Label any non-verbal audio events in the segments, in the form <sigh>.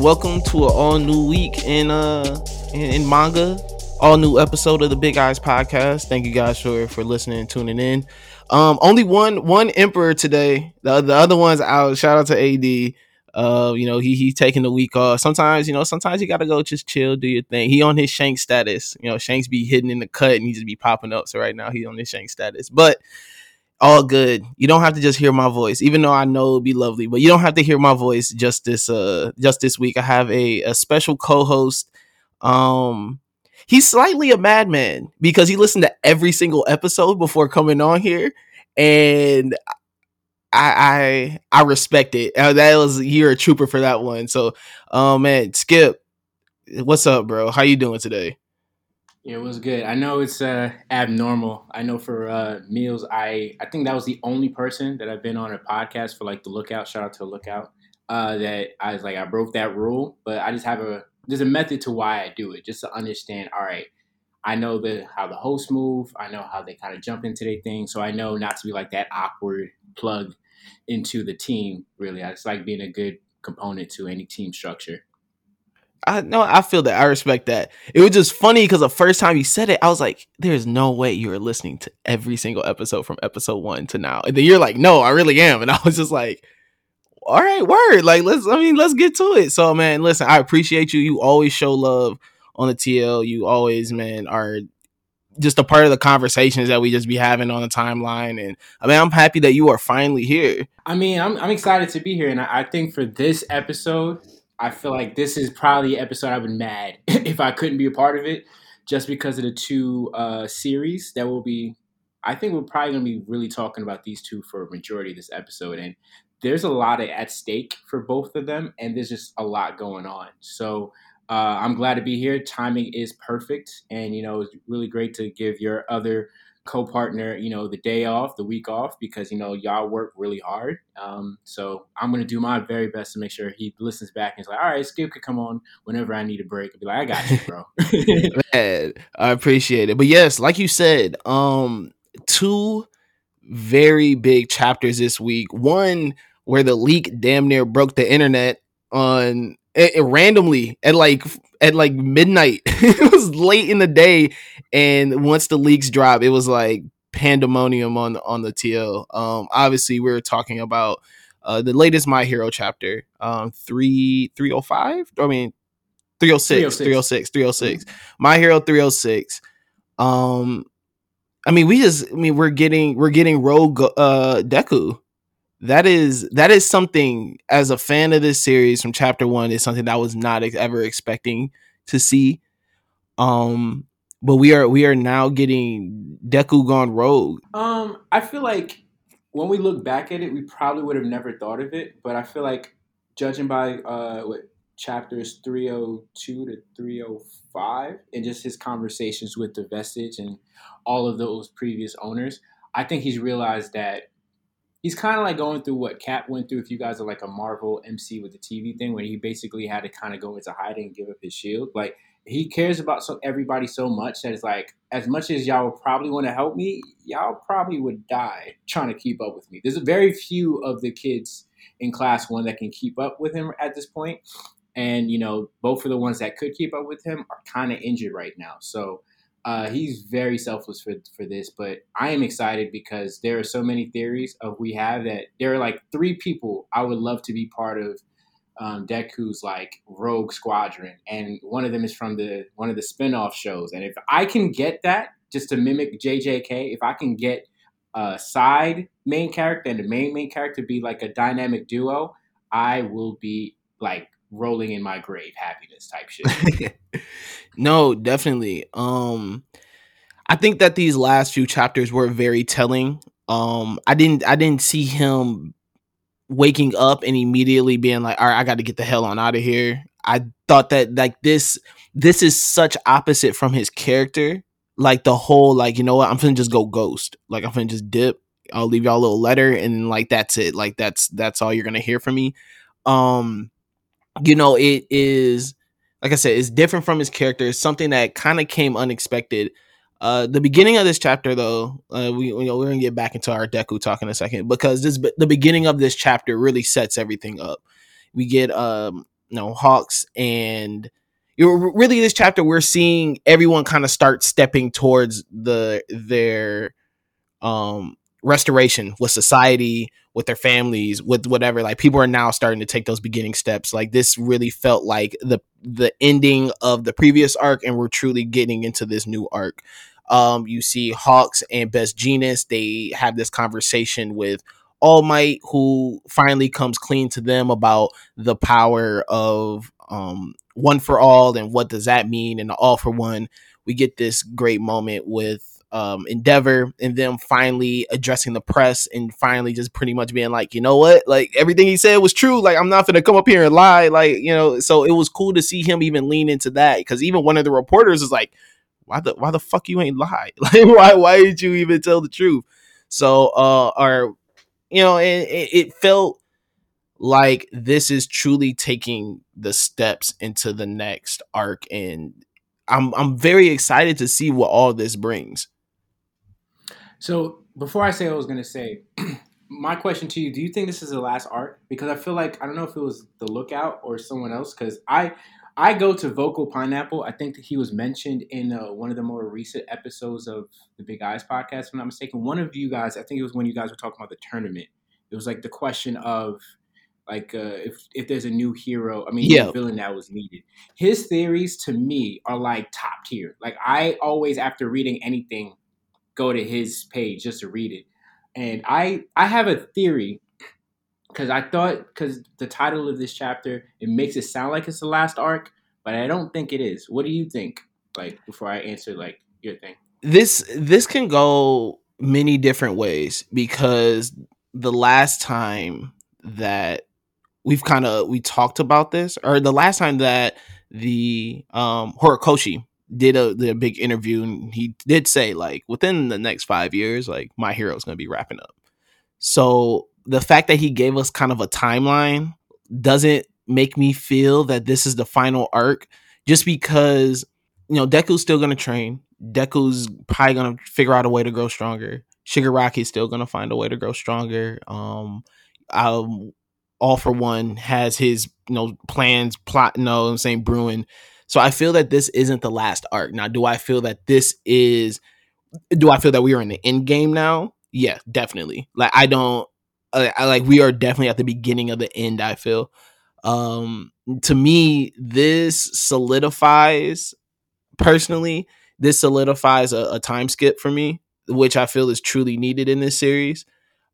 welcome to an all new week in uh in, in, manga, all new episode of the Big Eyes podcast. Thank you guys for for listening and tuning in. Um, only one one emperor today. The the other ones out. Shout out to AD. Uh, you know he he taking the week off. Sometimes you know sometimes you gotta go just chill, do your thing. He on his Shank status. You know Shanks be hidden in the cut and he just be popping up. So right now he on his Shank status, but all good. You don't have to just hear my voice, even though I know it'd be lovely, but you don't have to hear my voice just this uh just this week. I have a, a special co-host. Um he's slightly a madman because he listened to every single episode before coming on here. And I I I respect it. Uh, that was you're a trooper for that one. So um man, Skip, what's up, bro? How you doing today? It was good. I know it's uh, abnormal. I know for uh, meals, I I think that was the only person that I've been on a podcast for like the Lookout. Shout out to Lookout. Uh, that I was like I broke that rule, but I just have a there's a method to why I do it, just to understand. All right, I know the how the hosts move. I know how they kind of jump into their thing, so I know not to be like that awkward plug into the team. Really, I just like being a good component to any team structure. I know I feel that. I respect that. It was just funny because the first time you said it, I was like, "There's no way you are listening to every single episode from episode one to now." And then you're like, "No, I really am." And I was just like, "All right, word. Like, let's. I mean, let's get to it." So, man, listen, I appreciate you. You always show love on the TL. You always, man, are just a part of the conversations that we just be having on the timeline. And I mean, I'm happy that you are finally here. I mean, I'm I'm excited to be here, and I, I think for this episode I feel like this is probably the episode I would mad <laughs> if I couldn't be a part of it, just because of the two uh, series that will be. I think we're probably going to be really talking about these two for a majority of this episode, and there's a lot at stake for both of them, and there's just a lot going on. So uh, I'm glad to be here. Timing is perfect, and you know it's really great to give your other co-partner, you know, the day off, the week off, because you know y'all work really hard. Um, so I'm gonna do my very best to make sure he listens back and is like, all right, Skip could come on whenever I need a break. I'll be like, I got you, bro. <laughs> Man, I appreciate it. But yes, like you said, um, two very big chapters this week. One where the leak damn near broke the internet on it, it randomly at like at like midnight. <laughs> it was late in the day, and once the leaks dropped, it was like pandemonium on on the TL. Um, obviously, we are talking about uh, the latest My Hero chapter, um, three three oh five. I mean, 306, 306, 306. My Hero 306. Um, I mean, we just, I mean, we're getting, we're getting Rogue, uh, Deku that is that is something as a fan of this series from chapter one is something that I was not ever expecting to see. Um, but we are we are now getting Deku gone rogue. Um, I feel like when we look back at it, we probably would have never thought of it. But I feel like judging by uh what chapters 302 to 305 and just his conversations with the vestige and all of those previous owners, I think he's realized that he's kind of like going through what Cap went through. If you guys are like a Marvel MC with the TV thing, where he basically had to kind of go into hiding and give up his shield. Like he cares about so everybody so much that it's like as much as y'all would probably want to help me, y'all probably would die trying to keep up with me. There's a very few of the kids in class one that can keep up with him at this point. And you know, both of the ones that could keep up with him are kind of injured right now. So uh, he's very selfless for for this, but I am excited because there are so many theories of we have that there are like three people I would love to be part of um, Deku's like Rogue Squadron, and one of them is from the one of the spinoff shows. And if I can get that, just to mimic JJK, if I can get a side main character and the main main character be like a dynamic duo, I will be like rolling in my grave happiness type shit. <laughs> no, definitely. Um I think that these last few chapters were very telling. Um I didn't I didn't see him waking up and immediately being like, "All right, I got to get the hell on out of here." I thought that like this this is such opposite from his character. Like the whole like, you know what? I'm finna just go ghost. Like I'm finna just dip. I'll leave y'all a little letter and like that's it. Like that's that's all you're gonna hear from me. Um you know, it is like I said, it's different from his character. It's something that kind of came unexpected. Uh, the beginning of this chapter, though, uh, we you know, we're gonna get back into our Deku talk in a second because this the beginning of this chapter really sets everything up. We get um you know Hawks and really this chapter we're seeing everyone kind of start stepping towards the their um restoration with society with their families with whatever like people are now starting to take those beginning steps. Like this really felt like the the ending of the previous arc and we're truly getting into this new arc. Um you see hawks and best Jeanist they have this conversation with all might who finally comes clean to them about the power of um one for all and what does that mean and all for one. We get this great moment with um, Endeavor and them finally addressing the press and finally just pretty much being like, you know what, like everything he said was true. Like I'm not gonna come up here and lie, like you know. So it was cool to see him even lean into that because even one of the reporters is like, why the why the fuck you ain't lie? <laughs> Like why why did you even tell the truth? So uh, or you know, it, it felt like this is truly taking the steps into the next arc and I'm I'm very excited to see what all this brings. So before I say what I was gonna say, <clears throat> my question to you: Do you think this is the last arc? Because I feel like I don't know if it was the Lookout or someone else. Because I I go to Vocal Pineapple. I think that he was mentioned in uh, one of the more recent episodes of the Big Eyes podcast. If I'm not mistaken, one of you guys, I think it was when you guys were talking about the tournament. It was like the question of like uh, if if there's a new hero, I mean, yeah. villain that was needed. His theories to me are like top tier. Like I always, after reading anything go to his page just to read it. And I I have a theory because I thought because the title of this chapter it makes it sound like it's the last arc, but I don't think it is. What do you think? Like before I answer like your thing. This this can go many different ways because the last time that we've kind of we talked about this or the last time that the um Horikoshi did a, did a big interview and he did say like within the next five years, like my hero is going to be wrapping up. So the fact that he gave us kind of a timeline doesn't make me feel that this is the final arc just because you know Deku's still going to train. Deku's probably going to figure out a way to grow stronger. Shigaraki's still going to find a way to grow stronger. Um, um, all for one has his you know plans plot know I'm saying brewing so I feel that this isn't the last arc. Now, do I feel that this is? Do I feel that we are in the end game now? Yeah, definitely. Like I don't. I, I like we are definitely at the beginning of the end. I feel. Um, to me, this solidifies personally. This solidifies a, a time skip for me, which I feel is truly needed in this series.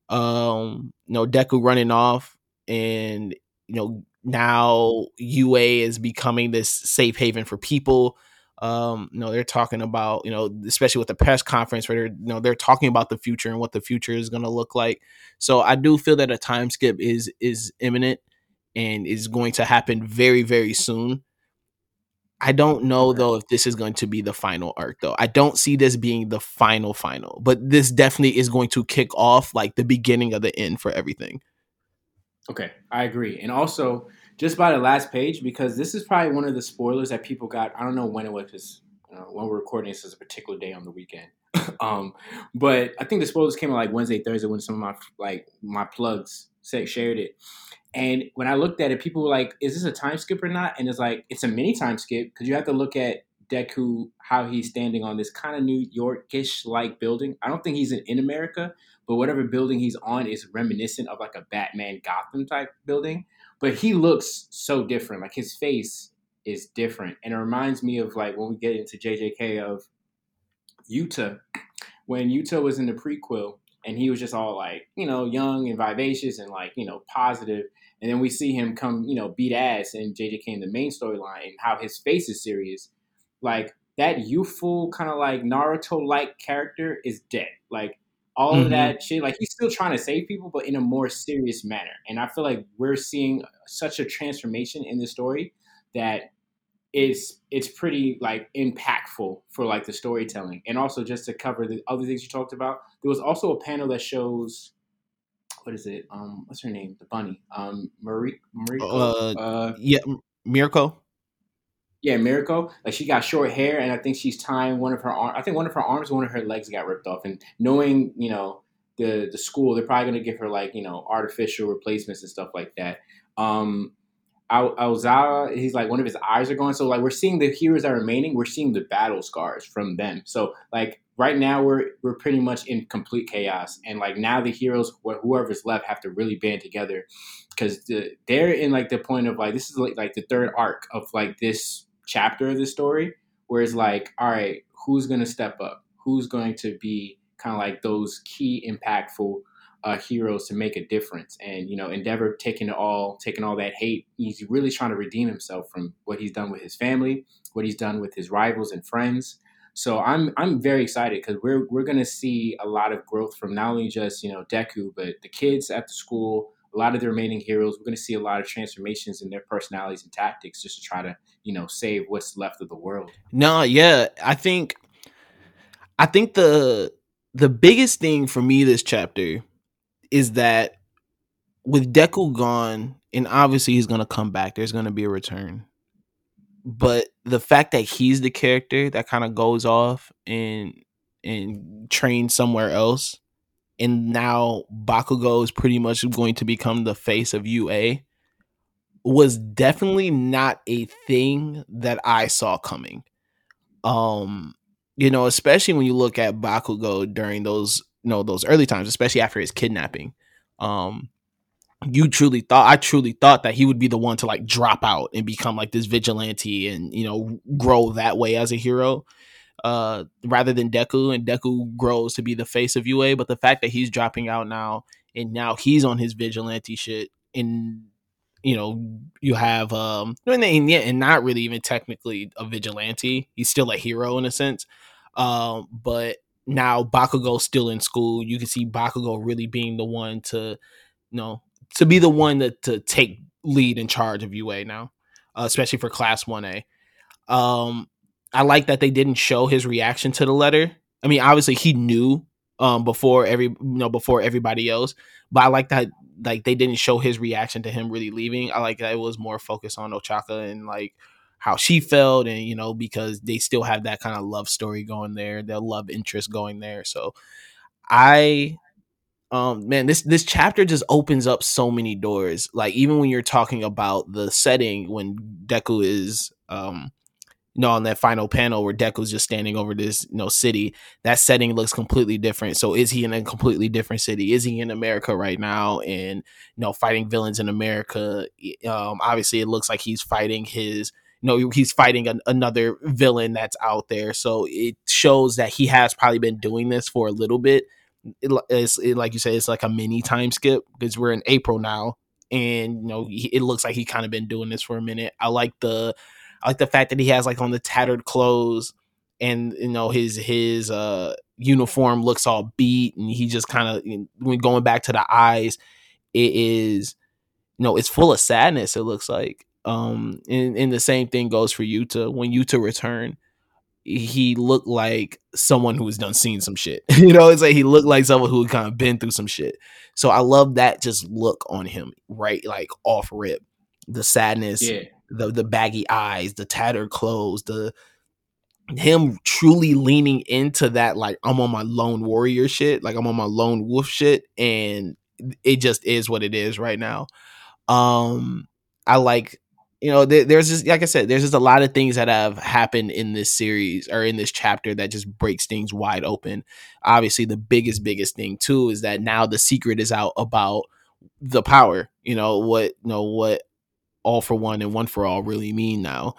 Um, you know, Deku running off and you know now UA is becoming this safe haven for people. Um, you know, they're talking about, you know, especially with the press conference where they're, you know, they're talking about the future and what the future is going to look like. So I do feel that a time skip is is imminent and is going to happen very very soon. I don't know though if this is going to be the final arc though. I don't see this being the final final, but this definitely is going to kick off like the beginning of the end for everything. Okay, I agree. And also, just by the last page, because this is probably one of the spoilers that people got. I don't know when it was, uh, when we're recording this is a particular day on the weekend. <laughs> um, but I think the spoilers came out like Wednesday, Thursday when some of my like my plugs shared it. And when I looked at it, people were like, "Is this a time skip or not?" And it's like it's a mini time skip because you have to look at Deku how he's standing on this kind of New Yorkish like building. I don't think he's in, in America, but whatever building he's on is reminiscent of like a Batman Gotham type building. But he looks so different. Like his face is different. And it reminds me of like when we get into JJK of Yuta, When Yuta was in the prequel and he was just all like, you know, young and vivacious and like, you know, positive. And then we see him come, you know, beat ass in JJK in the main storyline and how his face is serious. Like that youthful kind of like Naruto like character is dead. Like all mm-hmm. of that shit. Like he's still trying to save people, but in a more serious manner. And I feel like we're seeing such a transformation in the story that is it's pretty like impactful for like the storytelling. And also just to cover the other things you talked about, there was also a panel that shows what is it? Um, what's her name? The bunny. Um, Marie. Marie. Uh, uh, yeah, Mirko yeah, Mirko, like she got short hair, and I think she's tying one of her arms. I think one of her arms, one of her legs got ripped off. And knowing, you know, the the school, they're probably to give her like you know artificial replacements and stuff like that. Um, Aizawa, he's like one of his eyes are gone. So like we're seeing the heroes that are remaining, we're seeing the battle scars from them. So like right now we're we're pretty much in complete chaos, and like now the heroes, whoever's left, have to really band together because the, they're in like the point of like this is like, like the third arc of like this chapter of the story, where it's like, all right, who's gonna step up? Who's going to be kind of like those key impactful uh, heroes to make a difference. And you know, Endeavor taking it all taking all that hate, he's really trying to redeem himself from what he's done with his family, what he's done with his rivals and friends. So I'm I'm very excited because we're we're gonna see a lot of growth from not only just you know Deku, but the kids at the school, a lot of the remaining heroes. We're gonna see a lot of transformations in their personalities and tactics just to try to you know save what's left of the world. No, yeah, I think I think the the biggest thing for me this chapter is that with Deku gone, and obviously he's gonna come back. There's gonna be a return, but the fact that he's the character that kind of goes off and and trains somewhere else, and now Bakugo is pretty much going to become the face of UA, was definitely not a thing that I saw coming. Um, you know, especially when you look at Bakugo during those you know those early times, especially after his kidnapping. Um, you truly thought I truly thought that he would be the one to like drop out and become like this vigilante and you know grow that way as a hero uh rather than Deku and Deku grows to be the face of UA but the fact that he's dropping out now and now he's on his vigilante shit and you know you have um and, and, and not really even technically a vigilante he's still a hero in a sense um but now Bakugo still in school. You can see Bakugo really being the one to, you know, to be the one that to take lead in charge of UA now, uh, especially for Class One A. Um, I like that they didn't show his reaction to the letter. I mean, obviously he knew um before every you know before everybody else, but I like that like they didn't show his reaction to him really leaving. I like that it was more focused on Ochaco and like how she felt and you know because they still have that kind of love story going there their love interest going there so i um man this this chapter just opens up so many doors like even when you're talking about the setting when deku is um you know, on that final panel where Deku's just standing over this, you know, city, that setting looks completely different. So is he in a completely different city? Is he in America right now and, you know, fighting villains in America? Um, obviously it looks like he's fighting his know he's fighting an, another villain that's out there so it shows that he has probably been doing this for a little bit it, it's it, like you said it's like a mini time skip because we're in april now and you know he, it looks like he kind of been doing this for a minute i like the i like the fact that he has like on the tattered clothes and you know his his uh uniform looks all beat and he just kind of know, going back to the eyes it is you know it's full of sadness it looks like um, and, and the same thing goes for Yuta. When Yuta return, he looked like someone who has done seen some shit. <laughs> you know, it's like he looked like someone who had kind of been through some shit. So I love that just look on him, right? Like off rip. The sadness, yeah. The the baggy eyes, the tattered clothes, the him truly leaning into that like I'm on my lone warrior shit, like I'm on my lone wolf shit, and it just is what it is right now. Um I like you know, there, there's just like I said, there's just a lot of things that have happened in this series or in this chapter that just breaks things wide open. Obviously, the biggest, biggest thing too is that now the secret is out about the power. You know what? You know what? All for one and one for all really mean now.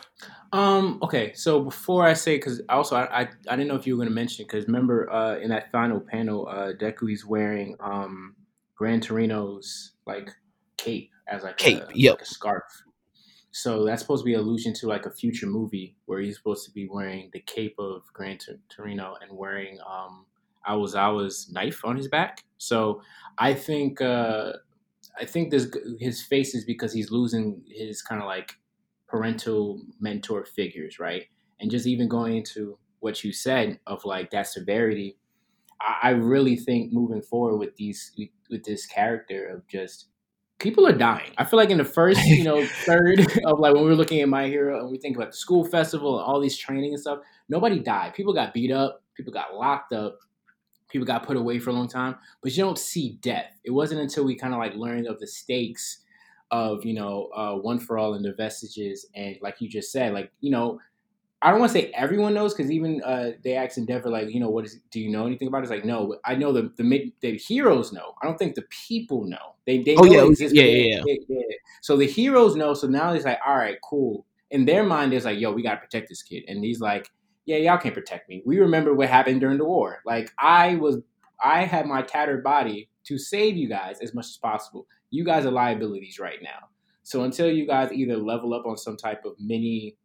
Um. Okay. So before I say, because also I, I, I didn't know if you were going to mention because remember uh in that final panel uh Deku he's wearing um Gran Torino's like cape as like cape, a, yep. like a scarf so that's supposed to be allusion to like a future movie where he's supposed to be wearing the cape of Gran Torino and wearing um, Aizawa's knife on his back. So I think uh, I think this his face is because he's losing his kind of like parental mentor figures, right? And just even going into what you said of like that severity, I, I really think moving forward with these with this character of just people are dying. I feel like in the first, you know, <laughs> third of like when we were looking at My Hero and we think about the school festival and all these training and stuff, nobody died. People got beat up, people got locked up, people got put away for a long time, but you don't see death. It wasn't until we kind of like learned of the stakes of you know uh, one for all and the vestiges and like you just said like you know I don't want to say everyone knows because even uh, they asked Endeavor like you know what is do you know anything about it? It's like no I know the the the heroes know I don't think the people know they they oh know yeah it exists, yeah but yeah, they- yeah. yeah, yeah. so the heroes know so now it's like all right cool in their mind it's like yo we gotta protect this kid and he's like yeah y'all can't protect me. We remember what happened during the war. Like I was I had my tattered body to save you guys as much as possible. You guys are liabilities right now. So until you guys either level up on some type of mini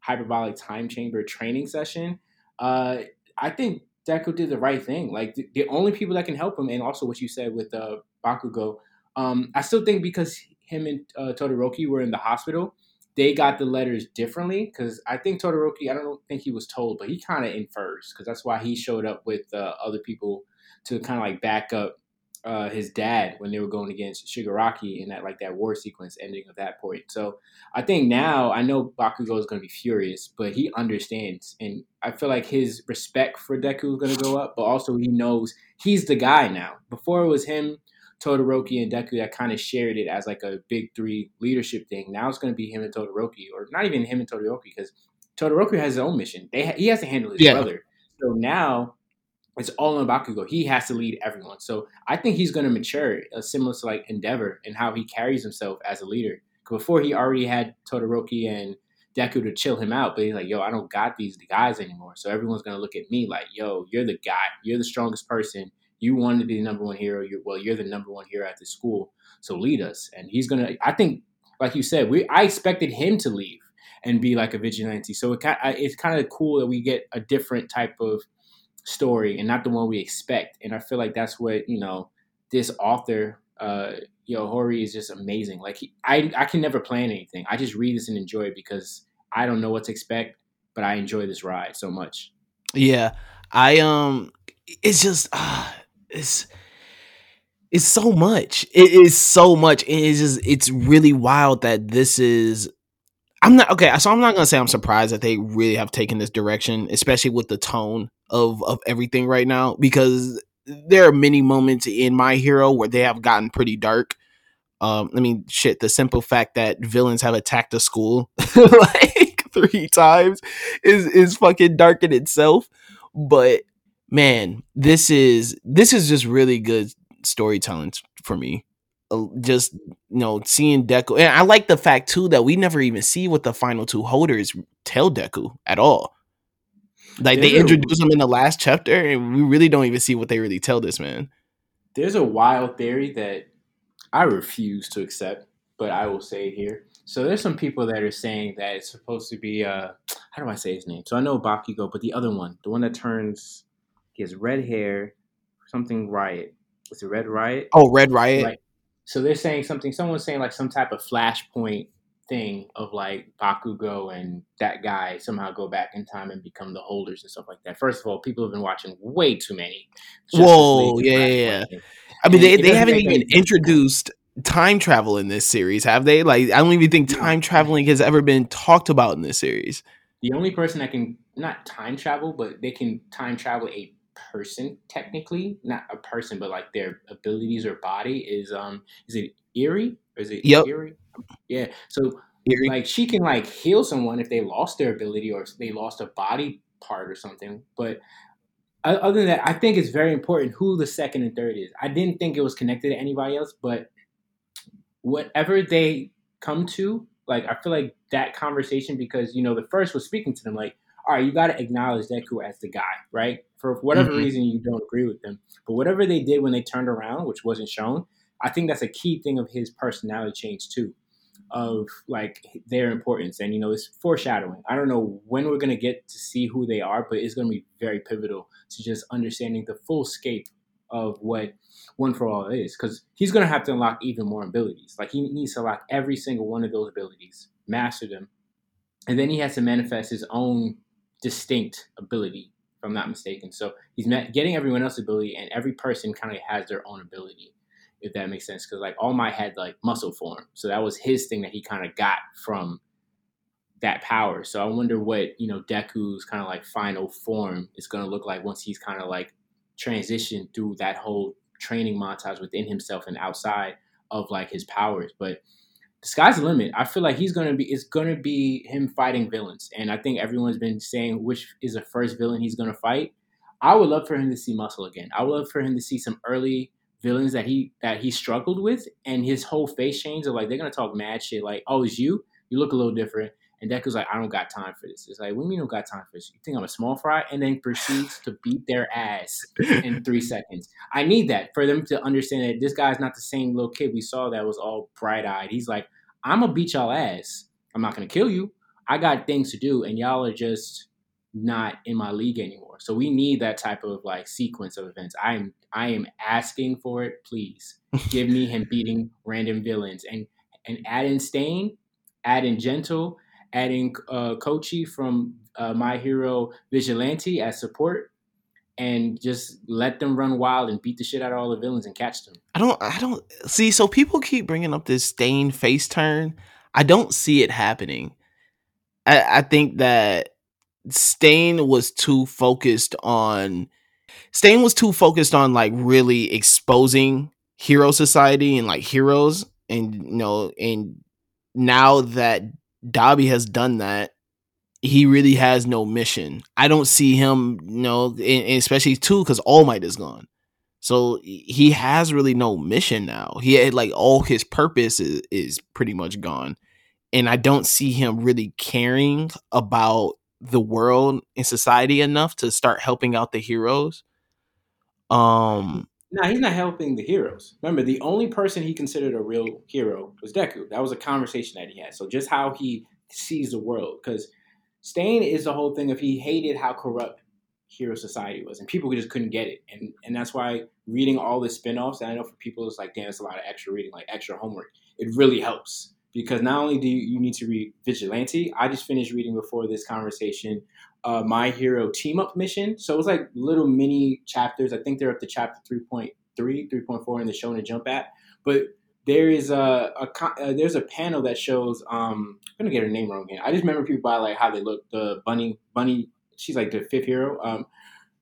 hyperbolic time chamber training session, uh, I think Deku did the right thing. Like the, the only people that can help him, and also what you said with uh, Bakugo, um, I still think because him and uh, Todoroki were in the hospital, they got the letters differently. Because I think Todoroki, I don't think he was told, but he kind of infers because that's why he showed up with uh, other people to kind of like back up uh, his dad when they were going against Shigaraki in that like that war sequence ending of that point. So I think now I know Bakugo is going to be furious, but he understands, and I feel like his respect for Deku is going to go up. But also he knows he's the guy now. Before it was him, Todoroki, and Deku that kind of shared it as like a big three leadership thing. Now it's going to be him and Todoroki, or not even him and Todoroki, because Todoroki has his own mission. They ha- he has to handle his Yeah. brother. So now it's all on Bakugo. He has to lead everyone. So I think he's going to mature, uh, similar to like Endeavor and how he carries himself as a leader. Before he already had Todoroki and Deku to chill him out, but he's like, "Yo, I don't got these guys anymore." So everyone's gonna look at me like, "Yo, you're the guy. You're the strongest person. You wanted to be the number one hero. You're well, you're the number one hero at the school. So lead us." And he's gonna. I think, like you said, we I expected him to leave and be like a vigilante. So it it's kind of cool that we get a different type of story and not the one we expect. And I feel like that's what you know this author, uh, yo, Hori is just amazing. Like he, I, I can never plan anything. I just read this and enjoy it because I don't know what to expect, but I enjoy this ride so much. Yeah, I um, it's just ah, it's it's so much. It is so much. It is just it's really wild that this is. I'm not okay, so I'm not gonna say I'm surprised that they really have taken this direction, especially with the tone of of everything right now, because there are many moments in My Hero where they have gotten pretty dark. Um, I mean, shit, the simple fact that villains have attacked a school <laughs> like three times is is fucking dark in itself. But man, this is this is just really good storytelling for me. Uh, Just you know, seeing Deku, and I like the fact too that we never even see what the final two holders tell Deku at all. Like they There's a- introduce them in the last chapter, and we really don't even see what they really tell this man. There's a wild theory that I refuse to accept, but I will say it here. So there's some people that are saying that it's supposed to be uh how do I say his name? So I know Bakugo, but the other one, the one that turns he has red hair, something riot. It's a red riot. Oh, Red Riot. Right. So they're saying something. Someone's saying like some type of flashpoint thing of like Bakugo and that guy somehow go back in time and become the holders and stuff like that. First of all, people have been watching way too many. Justice Whoa, League yeah, yeah, yeah. I mean, And they, they haven't even sense. introduced time travel in this series, have they? Like, I don't even think time traveling has ever been talked about in this series. The only person that can not time travel, but they can time travel a person technically, not a person, but like their abilities or body is um is it Eri or is it Yep. Eri? Yeah. So Eri. like she can like heal someone if they lost their ability or they lost a body part or something but other than that i think it's very important who the second and third is i didn't think it was connected to anybody else but whatever they come to like i feel like that conversation because you know the first was speaking to them like all right you got to acknowledge deku as the guy right for whatever Mhm. reason you don't agree with them. But whatever they did when they turned around which wasn't shown i think that's a key thing of his personality change too of like their importance. And you know it's foreshadowing. I don't know when we're going to get to see who they are but it's going to be very pivotal to just understanding the full scape of what one for all is because he's going to have to unlock even more abilities. Like he needs to unlock every single one of those abilities master them and then he has to manifest his own distinct ability if i'm not mistaken so he's met getting everyone else's ability and every person kind of has their own ability if that makes sense. Because like All Might had like muscle form, so that was his thing that he kind of got from that power. So I wonder what you know Deku's kind of like final form is going to look like once he's kind of like transitioned through that whole training montage within himself and outside of like his powers. But the sky's the limit. I feel like he's gonna be it's gonna be him fighting villains, and I think everyone's been saying which is the first villain he's gonna fight. I would love for him to see Muscle again. I would love for him to see some early villains that he that he struggled with, and his whole face change of like they're gonna talk mad shit like, "Oh, it's you. You look a little different." And Deku's like, I don't got time for this. It's like, what do you mean you don't got time for this? You think I'm a small fry? And then proceeds to beat their ass in <laughs> three seconds. I need that for them to understand that this guy's not the same little kid we saw that was all bright eyed. He's like, I'm gonna beat y'all ass. I'm not gonna kill you. I got things to do, and y'all are just not in my league anymore. So we need that type of like sequence of events. I am I am asking for it. Please give me him <laughs> beating random villains and and add in Stain, add in Gentle, adding uh, Koichi from uh, My Hero Vigilante as support, and just let them run wild and beat the shit out of all the villains and catch them. I don't. I don't see. So people keep bringing up this Stain face turn. I don't see it happening. I, I think that Stain was too focused on. Stain was too focused on like really exposing hero society and like heroes, and you know, and now that Dabi has done that. He really has no mission. I don't see him, you know, and especially too because All Might is gone. So he has really no mission now. He had like all his purpose is, is pretty much gone. And I don't see him really caring about the world and society enough to start helping out the heroes. Um no, he's not helping the heroes. Remember, the only person he considered a real hero was Deku. That was a conversation that he had. So just how he sees the world, because Stain is the whole thing of he hated how corrupt hero society was, and people just couldn't get it, and and that's why reading all the spin-offs. And I know for people it's like, damn, it's a lot of extra reading, like extra homework. It really helps because not only do you need to read Vigilante, I just finished reading before this conversation uh, My Hero Team Up Mission. So it was like little mini chapters. I think they're up to chapter 3.3, 3.4 in the Shonen Jump app. But there is a, a uh, there's a panel that shows um I'm gonna get her name wrong again. I just remember people by like how they look. The bunny bunny, she's like the fifth hero. Um,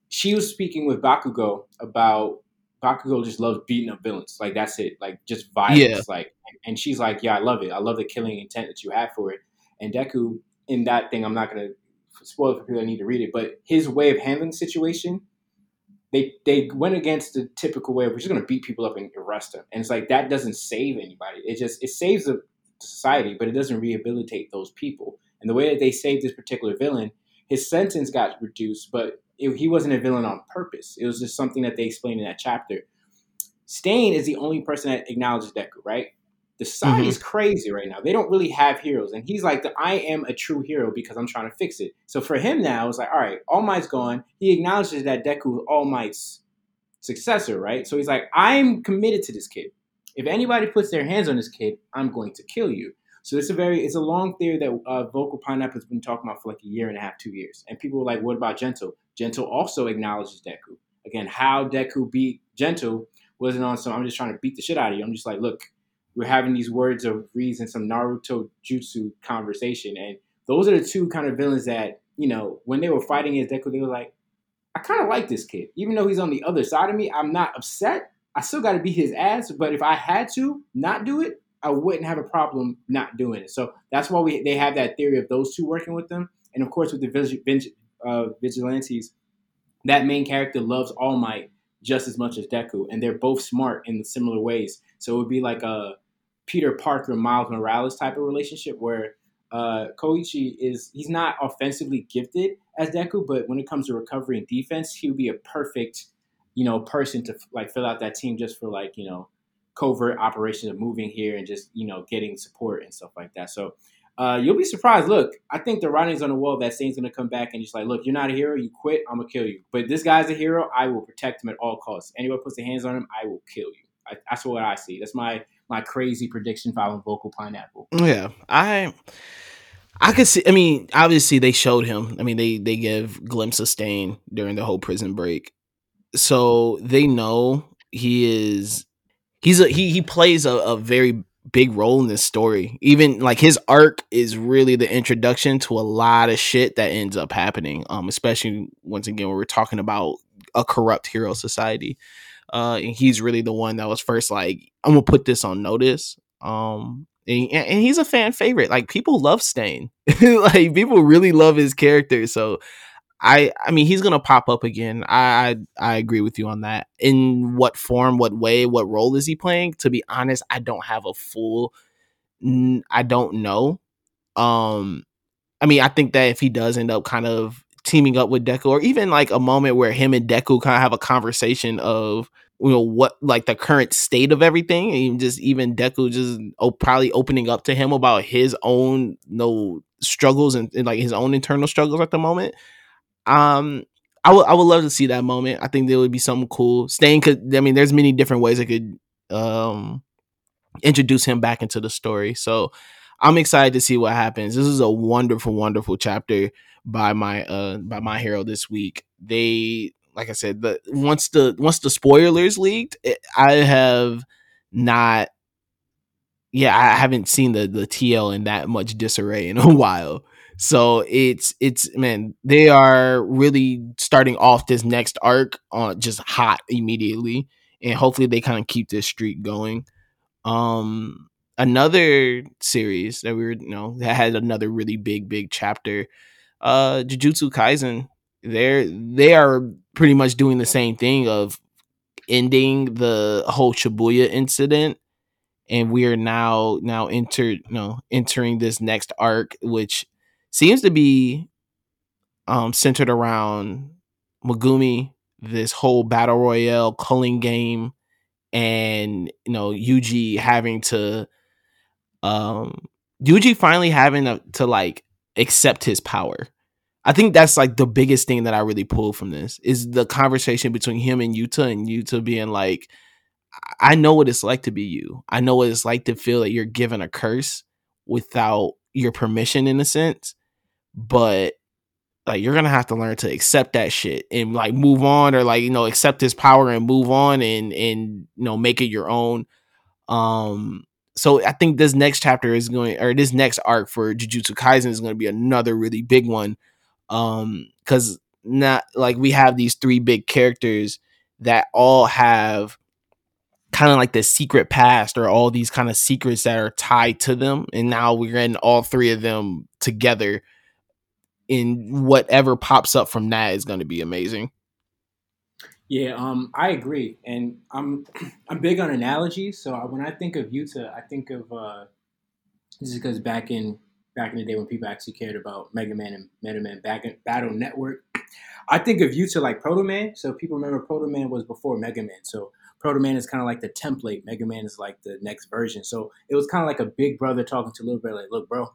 she was speaking with Bakugo about Bakugo just loves beating up villains. Like that's it. Like just violence. Yeah. Like and she's like, yeah, I love it. I love the killing intent that you have for it. And Deku in that thing, I'm not gonna spoil it for people that need to read it, but his way of handling the situation, they they went against the typical way of we're just gonna beat people up and arrest them. And it's like that doesn't save anybody. It just it saves the society, but it doesn't rehabilitate those people. And the way that they saved this particular villain, his sentence got reduced, but it, he wasn't a villain on purpose. It was just something that they explained in that chapter. Stain is the only person that acknowledges Deku, right? The society mm-hmm. is crazy right now. They don't really have heroes. And he's like, I am a true hero because I'm trying to fix it. So for him now, it's like, all right, All Might's gone. He acknowledges that Deku is All Might's successor, right? So he's like, I'm committed to this kid. If anybody puts their hands on this kid, I'm going to kill you. So it's a very, it's a long theory that uh, Vocal Pineapple has been talking about for like a year and a half, two years. And people were like, what about Gentle? Gentle also acknowledges Deku. Again, how Deku beat Gentle wasn't on some, I'm just trying to beat the shit out of you. I'm just like, look, we're having these words of reason, some Naruto jutsu conversation. And those are the two kind of villains that, you know, when they were fighting against Deku, they were like, I kind of like this kid. Even though he's on the other side of me, I'm not upset. I still got to beat his ass. But if I had to not do it, I wouldn't have a problem not doing it. So that's why we they have that theory of those two working with them. And of course, with the vig- uh, vigilantes, that main character loves All Might just as much as Deku, and they're both smart in similar ways. So it would be like a Peter Parker Miles Morales type of relationship where uh, Koichi is he's not offensively gifted as Deku, but when it comes to recovery and defense, he would be a perfect you know person to like fill out that team just for like you know covert operations of moving here and just you know getting support and stuff like that. So uh, you'll be surprised. Look, I think the writing's on the wall that Stain's gonna come back and just like, look, you're not a hero, you quit, I'm gonna kill you. But this guy's a hero, I will protect him at all costs. Anyone puts their hands on him, I will kill you. I, that's what I see. That's my my crazy prediction following vocal pineapple. Yeah, I I could see. I mean, obviously they showed him. I mean, they they give glimpse of Stain during the whole prison break, so they know he is. He's a he he plays a, a very big role in this story. Even like his arc is really the introduction to a lot of shit that ends up happening. Um, especially once again when we're talking about a corrupt hero society. Uh, and he's really the one that was first like, I'm gonna put this on notice. Um, and, and he's a fan favorite. Like people love Stain. <laughs> like people really love his character. So I I mean he's gonna pop up again. I, I, I agree with you on that. In what form, what way, what role is he playing? To be honest, I don't have a full. I don't know. Um, I mean, I think that if he does end up kind of teaming up with Deku, or even like a moment where him and Deku kind of have a conversation of you know what like the current state of everything, and just even Deku just oh, probably opening up to him about his own you know struggles and, and like his own internal struggles at the moment. Um, I would I would love to see that moment. I think there would be something cool. Stain could I mean, there's many different ways I could um introduce him back into the story. So I'm excited to see what happens. This is a wonderful, wonderful chapter by my uh by my hero this week. They like I said, the once the once the spoilers leaked, it, I have not yeah, I haven't seen the the TL in that much disarray in <laughs> a while. So it's it's man, they are really starting off this next arc on just hot immediately, and hopefully they kind of keep this streak going. Um, another series that we were you know that had another really big big chapter, uh, Jujutsu Kaisen. They're they are pretty much doing the same thing of ending the whole Shibuya incident and we are now now enter you know entering this next arc which seems to be um, centered around Megumi, this whole battle royale culling game, and you know Yuji having to, um, Yuji finally having to, to like accept his power. I think that's like the biggest thing that I really pulled from this is the conversation between him and Yuta, and Yuta being like, I know what it's like to be you. I know what it's like to feel that you're given a curse without your permission in a sense but like you're gonna have to learn to accept that shit and like move on or like you know accept his power and move on and and you know make it your own um so i think this next chapter is going or this next arc for jujutsu kaisen is going to be another really big one um because not like we have these three big characters that all have kind of like the secret past or all these kind of secrets that are tied to them and now we're in all three of them together in whatever pops up from that is going to be amazing. Yeah, um, I agree, and I'm <clears throat> I'm big on analogies. So when I think of Yuta, I think of uh, this is because back in back in the day when people actually cared about Mega Man and Mega Man back in Battle Network, <clears throat> I think of Yuta like Proto Man. So people remember Proto Man was before Mega Man. So Proto Man is kind of like the template. Mega Man is like the next version. So it was kind of like a big brother talking to little brother, like, "Look, bro,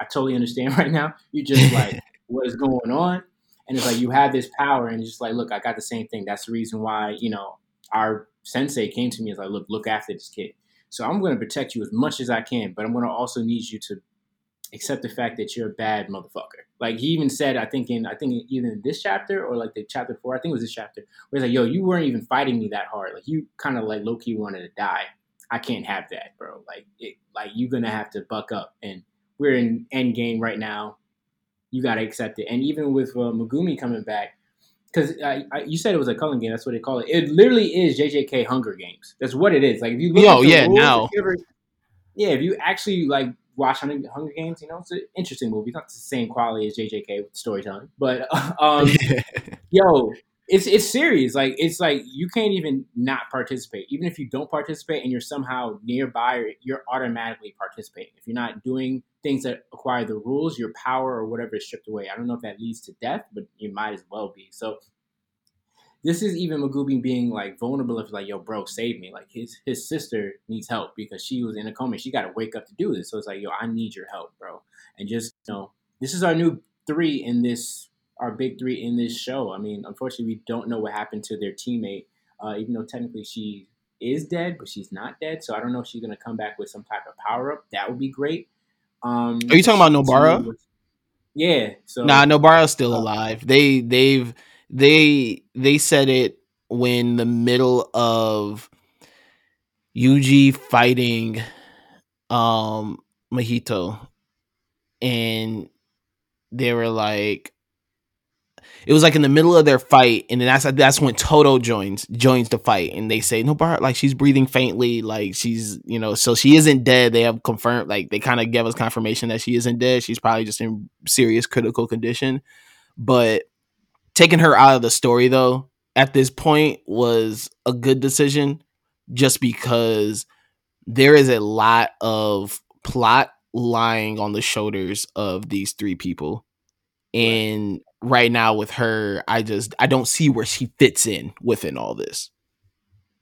I totally understand <laughs> right now. You just like <laughs> what is going on. And it's like you have this power, and just like, look, I got the same thing. That's the reason why you know our sensei came to me is like, look, look after this kid. So I'm going to protect you as much as I can, but I'm going to also need you to accept the fact that you're a bad motherfucker. Like he even said, I think in I think either in this chapter or like the chapter four, I think it was this chapter, where he's like, "Yo, you weren't even fighting me that hard. Like you kind of like low key wanted to die. I can't have that, bro. Like it, like you're gonna have to buck up." And we're in end game right now you got to accept it. And even with uh, Megumi coming back, because you said it was a culling game. That's what they call it. It literally is JJK Hunger Games. That's what it is. Like if you look, oh yeah, now, ever, yeah, if you actually like watch Hunger Games, you know it's an interesting movie. It's not the same quality as JJK with storytelling, but <laughs> um, <laughs> yo, it's it's serious. Like it's like you can't even not participate. Even if you don't participate and you're somehow nearby, you're automatically participating. If you're not doing things that acquire the rules, your power or whatever is stripped away. I don't know if that leads to death, but you might as well be. So this is even Megumi being like vulnerable if like, yo, bro, save me. Like his his sister needs help because she was in a coma. She got to wake up to do this. So it's like, yo, I need your help, bro. And just you know, this is our new three in this our big three in this show. I mean, unfortunately, we don't know what happened to their teammate, uh, even though technically she is dead, but she's not dead. So I don't know if she's gonna come back with some type of power up. That would be great. Um, Are you talking about Nobara? Yeah. So nah, Nobara's still uh, alive. They they've they they said it when the middle of Yuji fighting um Mahito and they were like it was like in the middle of their fight, and then that's that's when Todo joins joins the fight, and they say no, Bart, like she's breathing faintly, like she's you know, so she isn't dead. They have confirmed, like they kind of gave us confirmation that she isn't dead. She's probably just in serious critical condition, but taking her out of the story though at this point was a good decision, just because there is a lot of plot lying on the shoulders of these three people and right now with her i just i don't see where she fits in within all this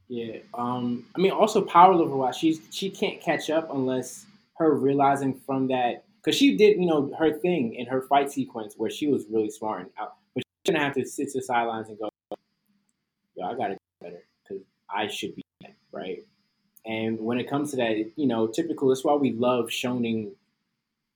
yeah um i mean also power level wise she's she can't catch up unless her realizing from that because she did you know her thing in her fight sequence where she was really smart and out but she's gonna have to sit to the sidelines and go yo i gotta get better because i should be right and when it comes to that you know typical that's why we love shonen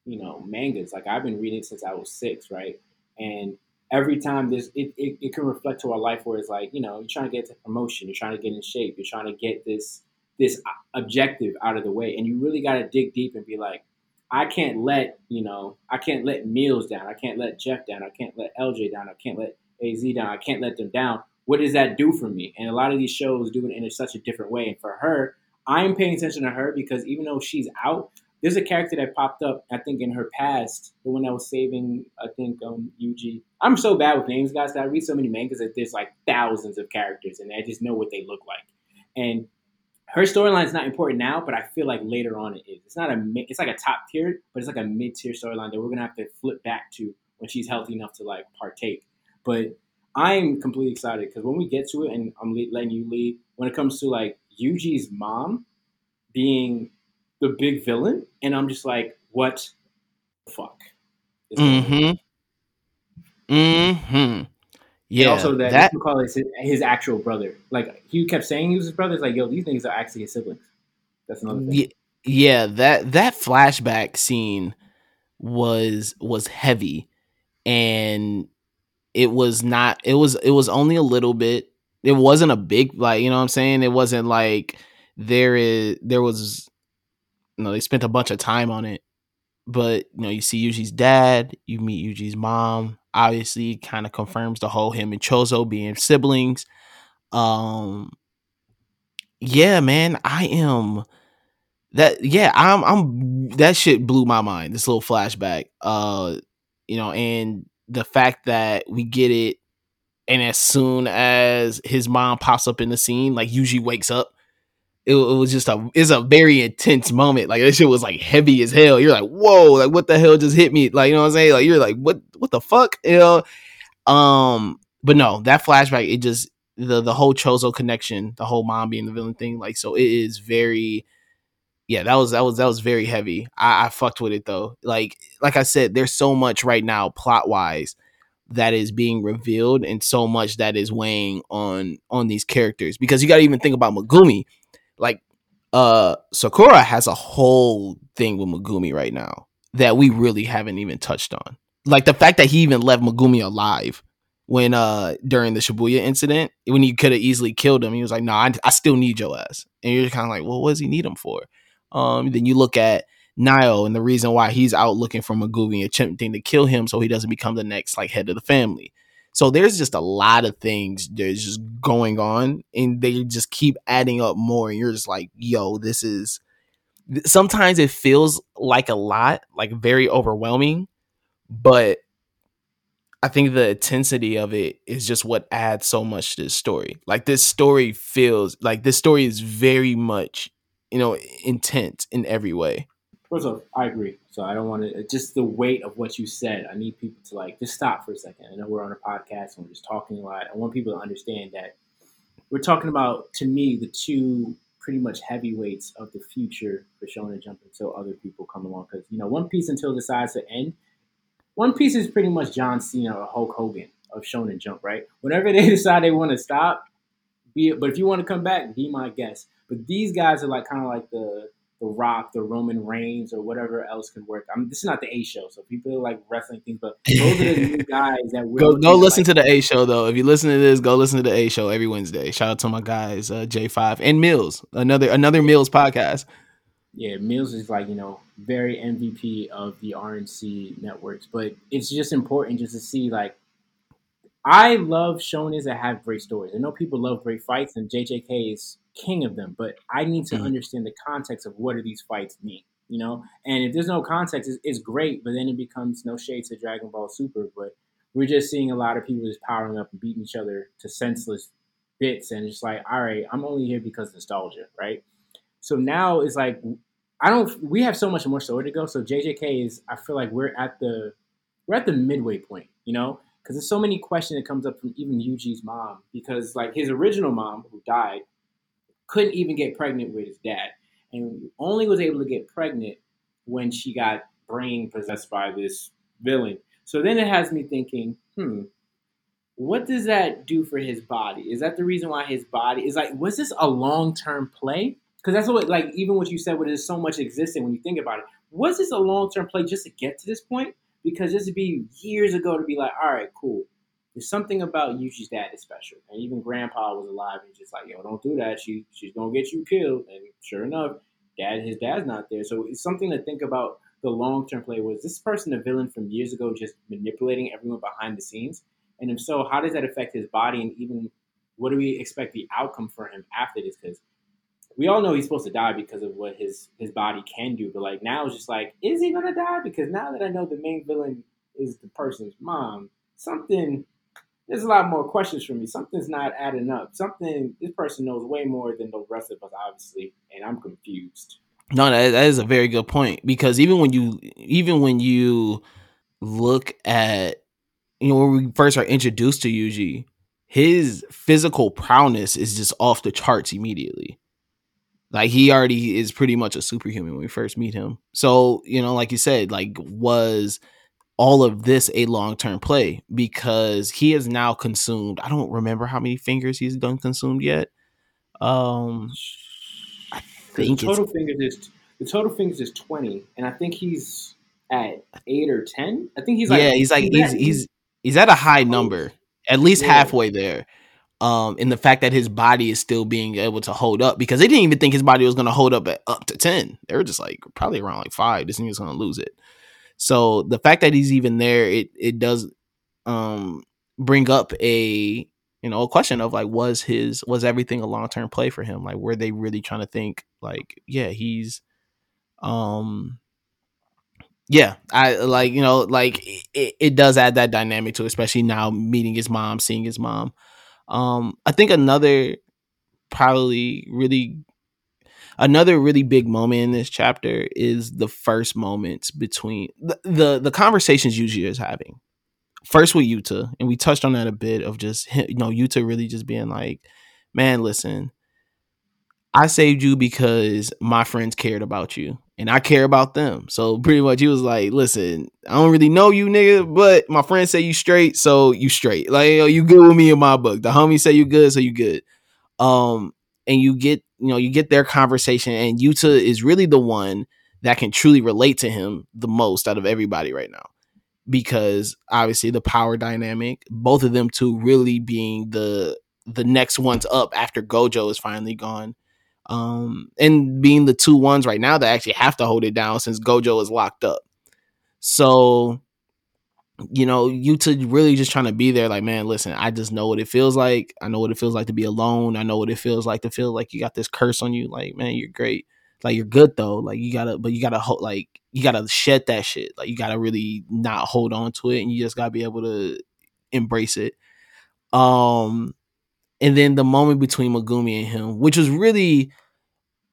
you know mangas. Like I've been reading since I was six, right? And every time this, it, it, it can reflect to our life where it's like you know you're trying to get to promotion, you're trying to get in shape, you're trying to get this this objective out of the way, and you really got to dig deep and be like, I can't let you know I can't let Mills down, I can't let Jeff down, I can't let LJ down, I can't let AZ down, I can't let them down. What does that do for me? And a lot of these shows do it in such a different way. And for her, I'm paying attention to her because even though she's out, there's a character that popped up, I think, in her past, the one that was saving, I think, um, Yuji. I'm so bad with names, guys. That I read so many mangas that there's like thousands of characters, and I just know what they look like. And her storyline is not important now, but I feel like later on it is. It's not a, it's like a top tier, but it's like a mid tier storyline that we're gonna have to flip back to when she's healthy enough to like partake. But I'm completely excited because when we get to it, and I'm letting you lead, when it comes to like Yuji's mom being the big villain, and I'm just like, what the fuck? Mm-hmm. Mm-hmm. Yeah. And also that, that call his, his actual brother. Like he kept saying he was his brother. It's like, yo, these things are actually his siblings. That's another thing. Yeah, yeah, that that flashback scene was was heavy and it was not it was it was only a little bit it wasn't a big like you know what i'm saying it wasn't like there is there was you know they spent a bunch of time on it. But you know you see Yuji's dad you meet Yuji's mom. Obviously kind of confirms the whole him and Choso being siblings. Um yeah man I am that yeah I'm I'm that shit blew my mind this little flashback. Uh you know and the fact that we get it and as soon as his mom pops up in the scene like Yuji wakes up it, it, was just a it's a very intense moment. Like that shit was like heavy as hell. You're like, whoa, like what the hell just hit me? Like, you know what I'm saying? Like you're like, what what the fuck? You know? Um, but no, that flashback, it just the the whole Choso connection, the whole mom being the villain thing, like so it is very yeah, that was that was that was very heavy. I, I fucked with it though. Like like I said, there's so much right now plot wise that is being revealed and so much that is weighing on on these characters because you got to even think about Megumi like uh Sukuna has a whole thing with Megumi right now that we really haven't even touched on. Like the fact that he even left Megumi alive when uh during the Shibuya incident, when he could have easily killed him, he was like, "No, nah, I, I, still need your ass." And you're kind of like, "Well, what does he need him for?" Um, then you look at Naoya and the reason why he's out looking for Megumi, attempting to kill him so he doesn't become the next like head of the family. So there's just a lot of things that's just going on and they just keep adding up more. And you're just like, yo, this is sometimes it feels like a lot, like very overwhelming, but I think the intensity of it is just what adds so much to this story. Like this story feels like this story is very much, you know, intense in every way. First I agree. So I don't want to just the weight of what you said. I need people to like just stop for a second. I know we're on a podcast and we're just talking a lot. I want people to understand that we're talking about to me the two pretty much heavyweights of the future for Shonen Jump until other people come along. Because you know, One Piece until decides to end. One Piece is pretty much John Cena or Hulk Hogan of Shonen Jump, right? Whenever <laughs> they decide they want to stop, be it, but if you want to come back, be my guest. But these guys are like kind of like the the Rock, the Roman Reigns, or whatever else can work. I mean, this is not the A show, so people like wrestling things, but <laughs> those are the new guys that go go listen like. to the A show though. If you listen to this, go listen to the A show every Wednesday. Shout out to my guys, uh, J Five and Mills, another another Mills podcast. Yeah, Mills is like you know very MVP of the RNC networks, but it's just important just to see like I love shonens that have great stories. I know people love great fights, and JJK is king of them. But I need to Mhm. understand the context of what do these fights mean, you know. And if there's no context, it's, it's great, but then it becomes no shade to Dragon Ball Super. But we're just seeing a lot of people just powering up and beating each other to senseless bits, and it's like, all right, I'm only here because of nostalgia, right? So now it's like I don't. We have so much more story to go. So JJK is. I feel like we're at the we're at the midway point, you know, because there's so many questions that comes up from even Yuji's mom because like his original mom who died couldn't even get pregnant with his dad, and only was able to get pregnant when she got brain possessed by this villain. So then it has me thinking, hmm, what does that do for his body? Is that the reason why his body is like? Was this a long term play? Because that's what like even what you said, where there's so much existing when you think about it. Was this a long term play just to get to this point? Because this would be years ago to be like, all right, cool. There's something about Yuji's dad is special, and even Grandpa was alive and just like, yo, don't do that. She she's gonna get you killed. And sure enough, dad his dad's not there. So it's something to think about. The long term play was this person a villain from years ago, just manipulating everyone behind the scenes and if so, how does that affect his body? And even what do we expect the outcome for him after this? Because we all know he's supposed to die because of what his his body can do. But like now, it's just like, is he gonna die? Because now that I know the main villain is the person's mom, something there's a lot more questions for me. Something's not adding up. Something this person knows way more than the rest of us, obviously, and I'm confused. No, that, that is a very good point because even when you even when you look at you know when we first are introduced to Yuji, his physical prowess is just off the charts immediately. Like he already is pretty much a superhuman when we first meet him. So, you know, like you said, like was all of this a long-term play because he has now consumed, I don't remember how many fingers he's done consumed yet. Um I think the total fingers is the total fingers is twenty, and I think he's at eight or ten. I think he's like yeah, he's like he's at- he's he's at a high number, at least Yeah. halfway there. Um, in the fact that his body is still being able to hold up because they didn't even think his body was going to hold up at up to ten. They were just like probably around like five. This thing is going to lose it. So the fact that he's even there, it it does um bring up a you know a question of like was his was everything a long term play for him? Like were they really trying to think like yeah he's um yeah i like you know like it, it does add that dynamic to especially now meeting his mom seeing his mom um i think another probably really another really big moment in this chapter is the first moments between the the, the conversations Yuji is having first with Yuta and we touched on that a bit of just you know Yuta really just being like man listen I saved you because my friends cared about you and I care about them. So pretty much he was like, listen, I don't really know you nigga, but my friends say you straight, so you straight. Like yo, you good with me in my book. The homies say you good, so you good. Um and you get, you know, you get their conversation and Yuta is really the one that can truly relate to him the most out of everybody right now. Because obviously the power dynamic, both of them two really being the the next ones up after Gojo is finally gone um, and being the two ones right now that actually have to hold it down since Gojo is locked up. So, you know, Yuta really just trying to be there, like, man, listen, I just know what it feels like. I know what it feels like to be alone. I know what it feels like to feel like you got this curse on you. Like, man, you're great. Like, you're good though. Like, you gotta, but you gotta like, you gotta shed that shit. Like, you gotta really not hold on to it, and you just gotta be able to embrace it. Um, and then the moment between Megumi and him, which was really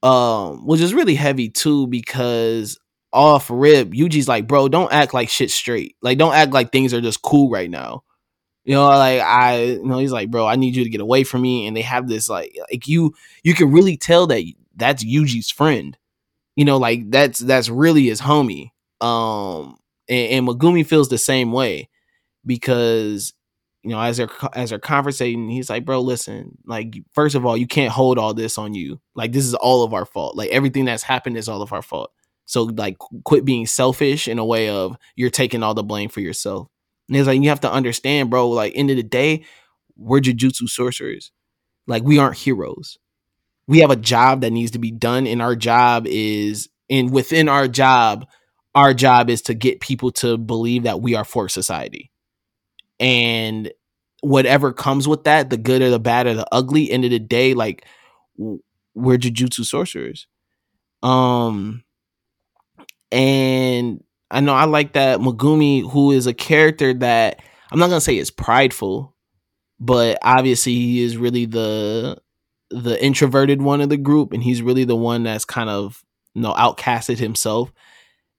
um which is really heavy too because off rip Yuji's like bro don't act like shit straight. Like don't act like things are just cool right now. You know like I you know he's like bro I need you to get away from me and they have this like like you you can really tell that that's Yuji's friend. You know like that's that's really his homie. Um and, and feels the same way because you know as they're as they're conversating he's like bro listen like first of all you can't hold all this on you. Like this is all of our fault. Like everything that's happened is all of our fault so like quit being selfish in a way of you're taking all the blame for yourself. And it's like you have to understand bro like end of the day we're jujutsu sorcerers. Like we aren't heroes. We have a job that needs to be done and our job is and within our job our job is to get people to believe that we are for society. And whatever comes with that, the good or the bad or the ugly, end of the day, like we're jujutsu sorcerers. Um and I know I like that Megumi, who is a character that I'm not gonna say is prideful, but obviously he is really the the introverted one of the group, and he's really the one that's kind of you know outcasted himself.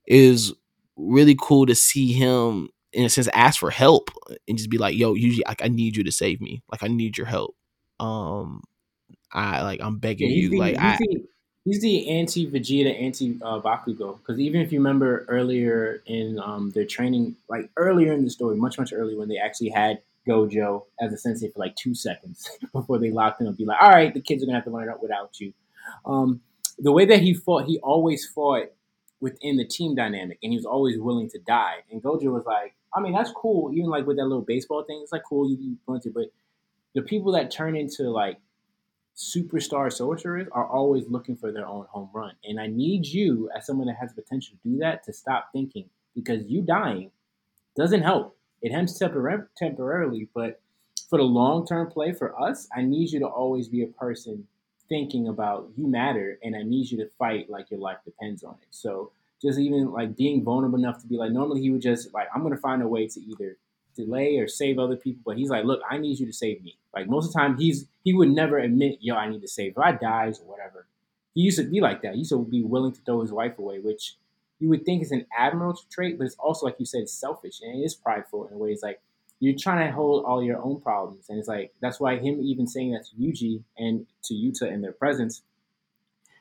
Is really cool to see him in a sense ask for help and just be like, "Yo, usually like I need you to save me. Like I need your help. Um, I like I'm begging yeah, you. Like I." The, he's the anti Vegeta, anti uh, Bakugo. Because even if you remember earlier in um, their training, like earlier in the story, much much earlier when they actually had Gojo as a sensei for like two seconds <laughs> before they locked him and be like, all right, the kids are gonna have to learn it up without you. Um, the way that he fought, he always fought within the team dynamic, and he was always willing to die. And Gojo was like, I mean, that's cool. Even like with that little baseball thing, it's like cool you, you to, but the people that turn into like superstar sorcerers are always looking for their own home run. And I need you, as someone that has the potential to do that, to stop thinking because you dying doesn't help. It helps tempor- temporarily, but for the long term play for us, I need you to always be a person thinking about you matter, and I need you to fight like your life depends on it. So just even like being vulnerable enough to be like, normally he would just like, I'm gonna find a way to either delay or save other people, but he's like, look, I need you to save me. Like most of the time, he's he would never admit, yo, I need to save. If I dies or whatever, he used to be like that. He used to be willing to throw his wife away, which you would think is an admirable trait, but it's also like you said, selfish and it is prideful in ways like you're trying to hold all your own problems, and it's like that's why him even saying that to Yuji and to Yuta in their presence,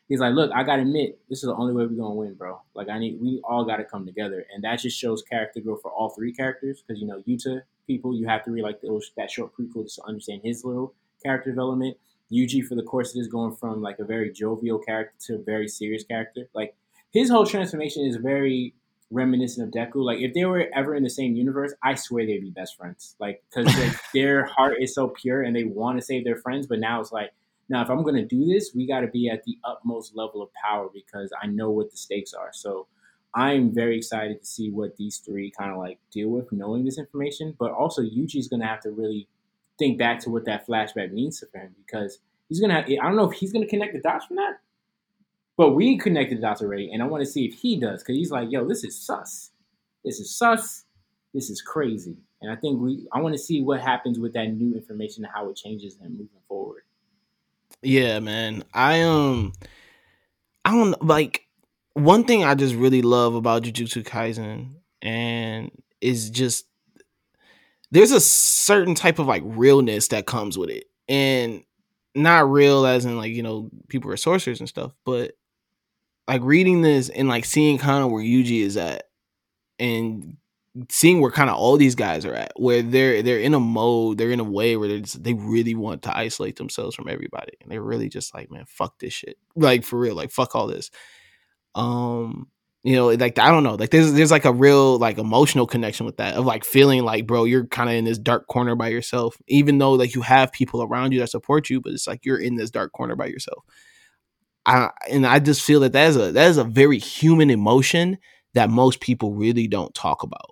he's like, look, I gotta admit, this is the only way we're gonna win, bro. Like I need, we all gotta come together, and that just shows character growth for all three characters, because you know Yuta people, you have to read like those, that short prequel to understand his little character development. Yuji for the course of this going from like a very jovial character to a very serious character. Like his whole transformation is very reminiscent of Deku. Like if they were ever in the same universe, I swear they'd be best friends. Like because like, <laughs> their heart is so pure and they want to save their friends, but now it's like, now if I'm gonna do this, we got to be at the utmost level of power because I know what the stakes are. So I'm very excited to see what these three kind of like deal with knowing this information. But also Yuji's gonna have to really think back to what that flashback means to him because he's gonna. Have, I don't know if he's gonna connect the dots from that but we connected the dots already, and I want to see if he does because he's like, "Yo, this is sus. This is sus. This is crazy." And I think we, I want to see what happens with that new information and how it changes him moving forward. Yeah, man. I um, I don't like one thing I just really love about Jujutsu Kaisen and is just there's a certain type of like realness that comes with it, and not real as in like you know people are sorcerers and stuff, but like reading this and like seeing kind of where Yuji is at and seeing where kind of all these guys are at where they're they're in a mode they're in a way where they they really want to isolate themselves from everybody and they're really just like man fuck this shit. Like for real like fuck all this. Um you know like i don't know like there's there's like a real like emotional connection with that of like feeling like bro you're kind of in this dark corner by yourself even though like you have people around you that support you but it's like you're in this dark corner by yourself. I and I just feel that that is a that is a very human emotion that most people really don't talk about.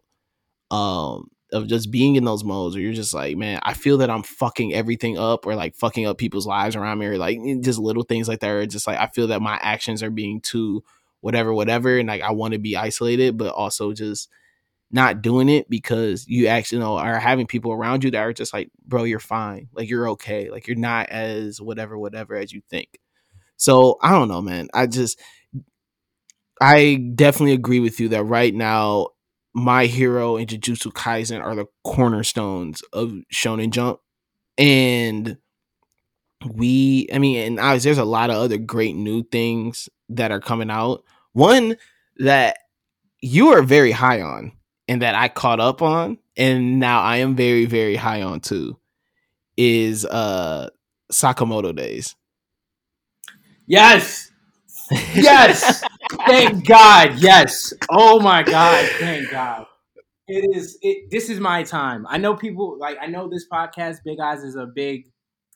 Um, of just being in those modes where you're just like, man, I feel that I'm fucking everything up or like fucking up people's lives around me or like eh, just little things like that. Or just like I feel that my actions are being too whatever, whatever, and like I want to be isolated, but also just not doing it because you actually you know are having people around you that are just like, bro, you're fine, like you're okay, like you're not as whatever, whatever as you think. So I don't know, man. I just I definitely agree with you that right now my hero and Jujutsu Kaisen are the cornerstones of Shonen Jump. And we I mean, and I, there's a lot of other great new things that are coming out. One that you are very high on and that I caught up on, and now I am very, very high on too, is uh Sakamoto Days. Yes. <laughs> Yes. Thank God. Yes. Oh my God. Thank God. It is it this is my time. I know people like I know this podcast, Big Eyes, is a big,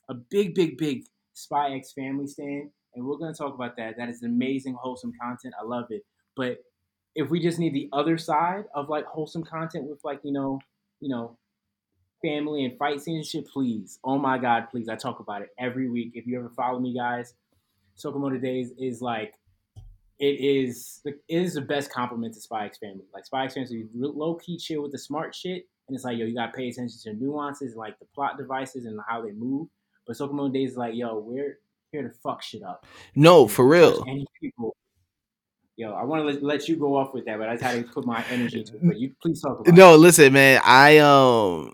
a big, big, big Spy X family stand. And we're gonna talk about that. That is amazing, wholesome content. I love it. But if we just need the other side of like wholesome content with like, you know, you know, family and fight scenes and shit, please. Oh my god, please. I talk about it every week. If you ever follow me, guys, Sakamoto Days is like it is it is the best compliment to Spy X Family. Like Spy X Family, low key chill with the smart shit, and it's like yo, you gotta pay attention to nuances, like the plot devices and how they move. But Sakamoto Days is like yo, we're here to fuck shit up. No, for real. Any people. Yo, I want to let, let you go off with that, but I just had to put my energy into it. But you please talk about. No, it. listen, man. I um.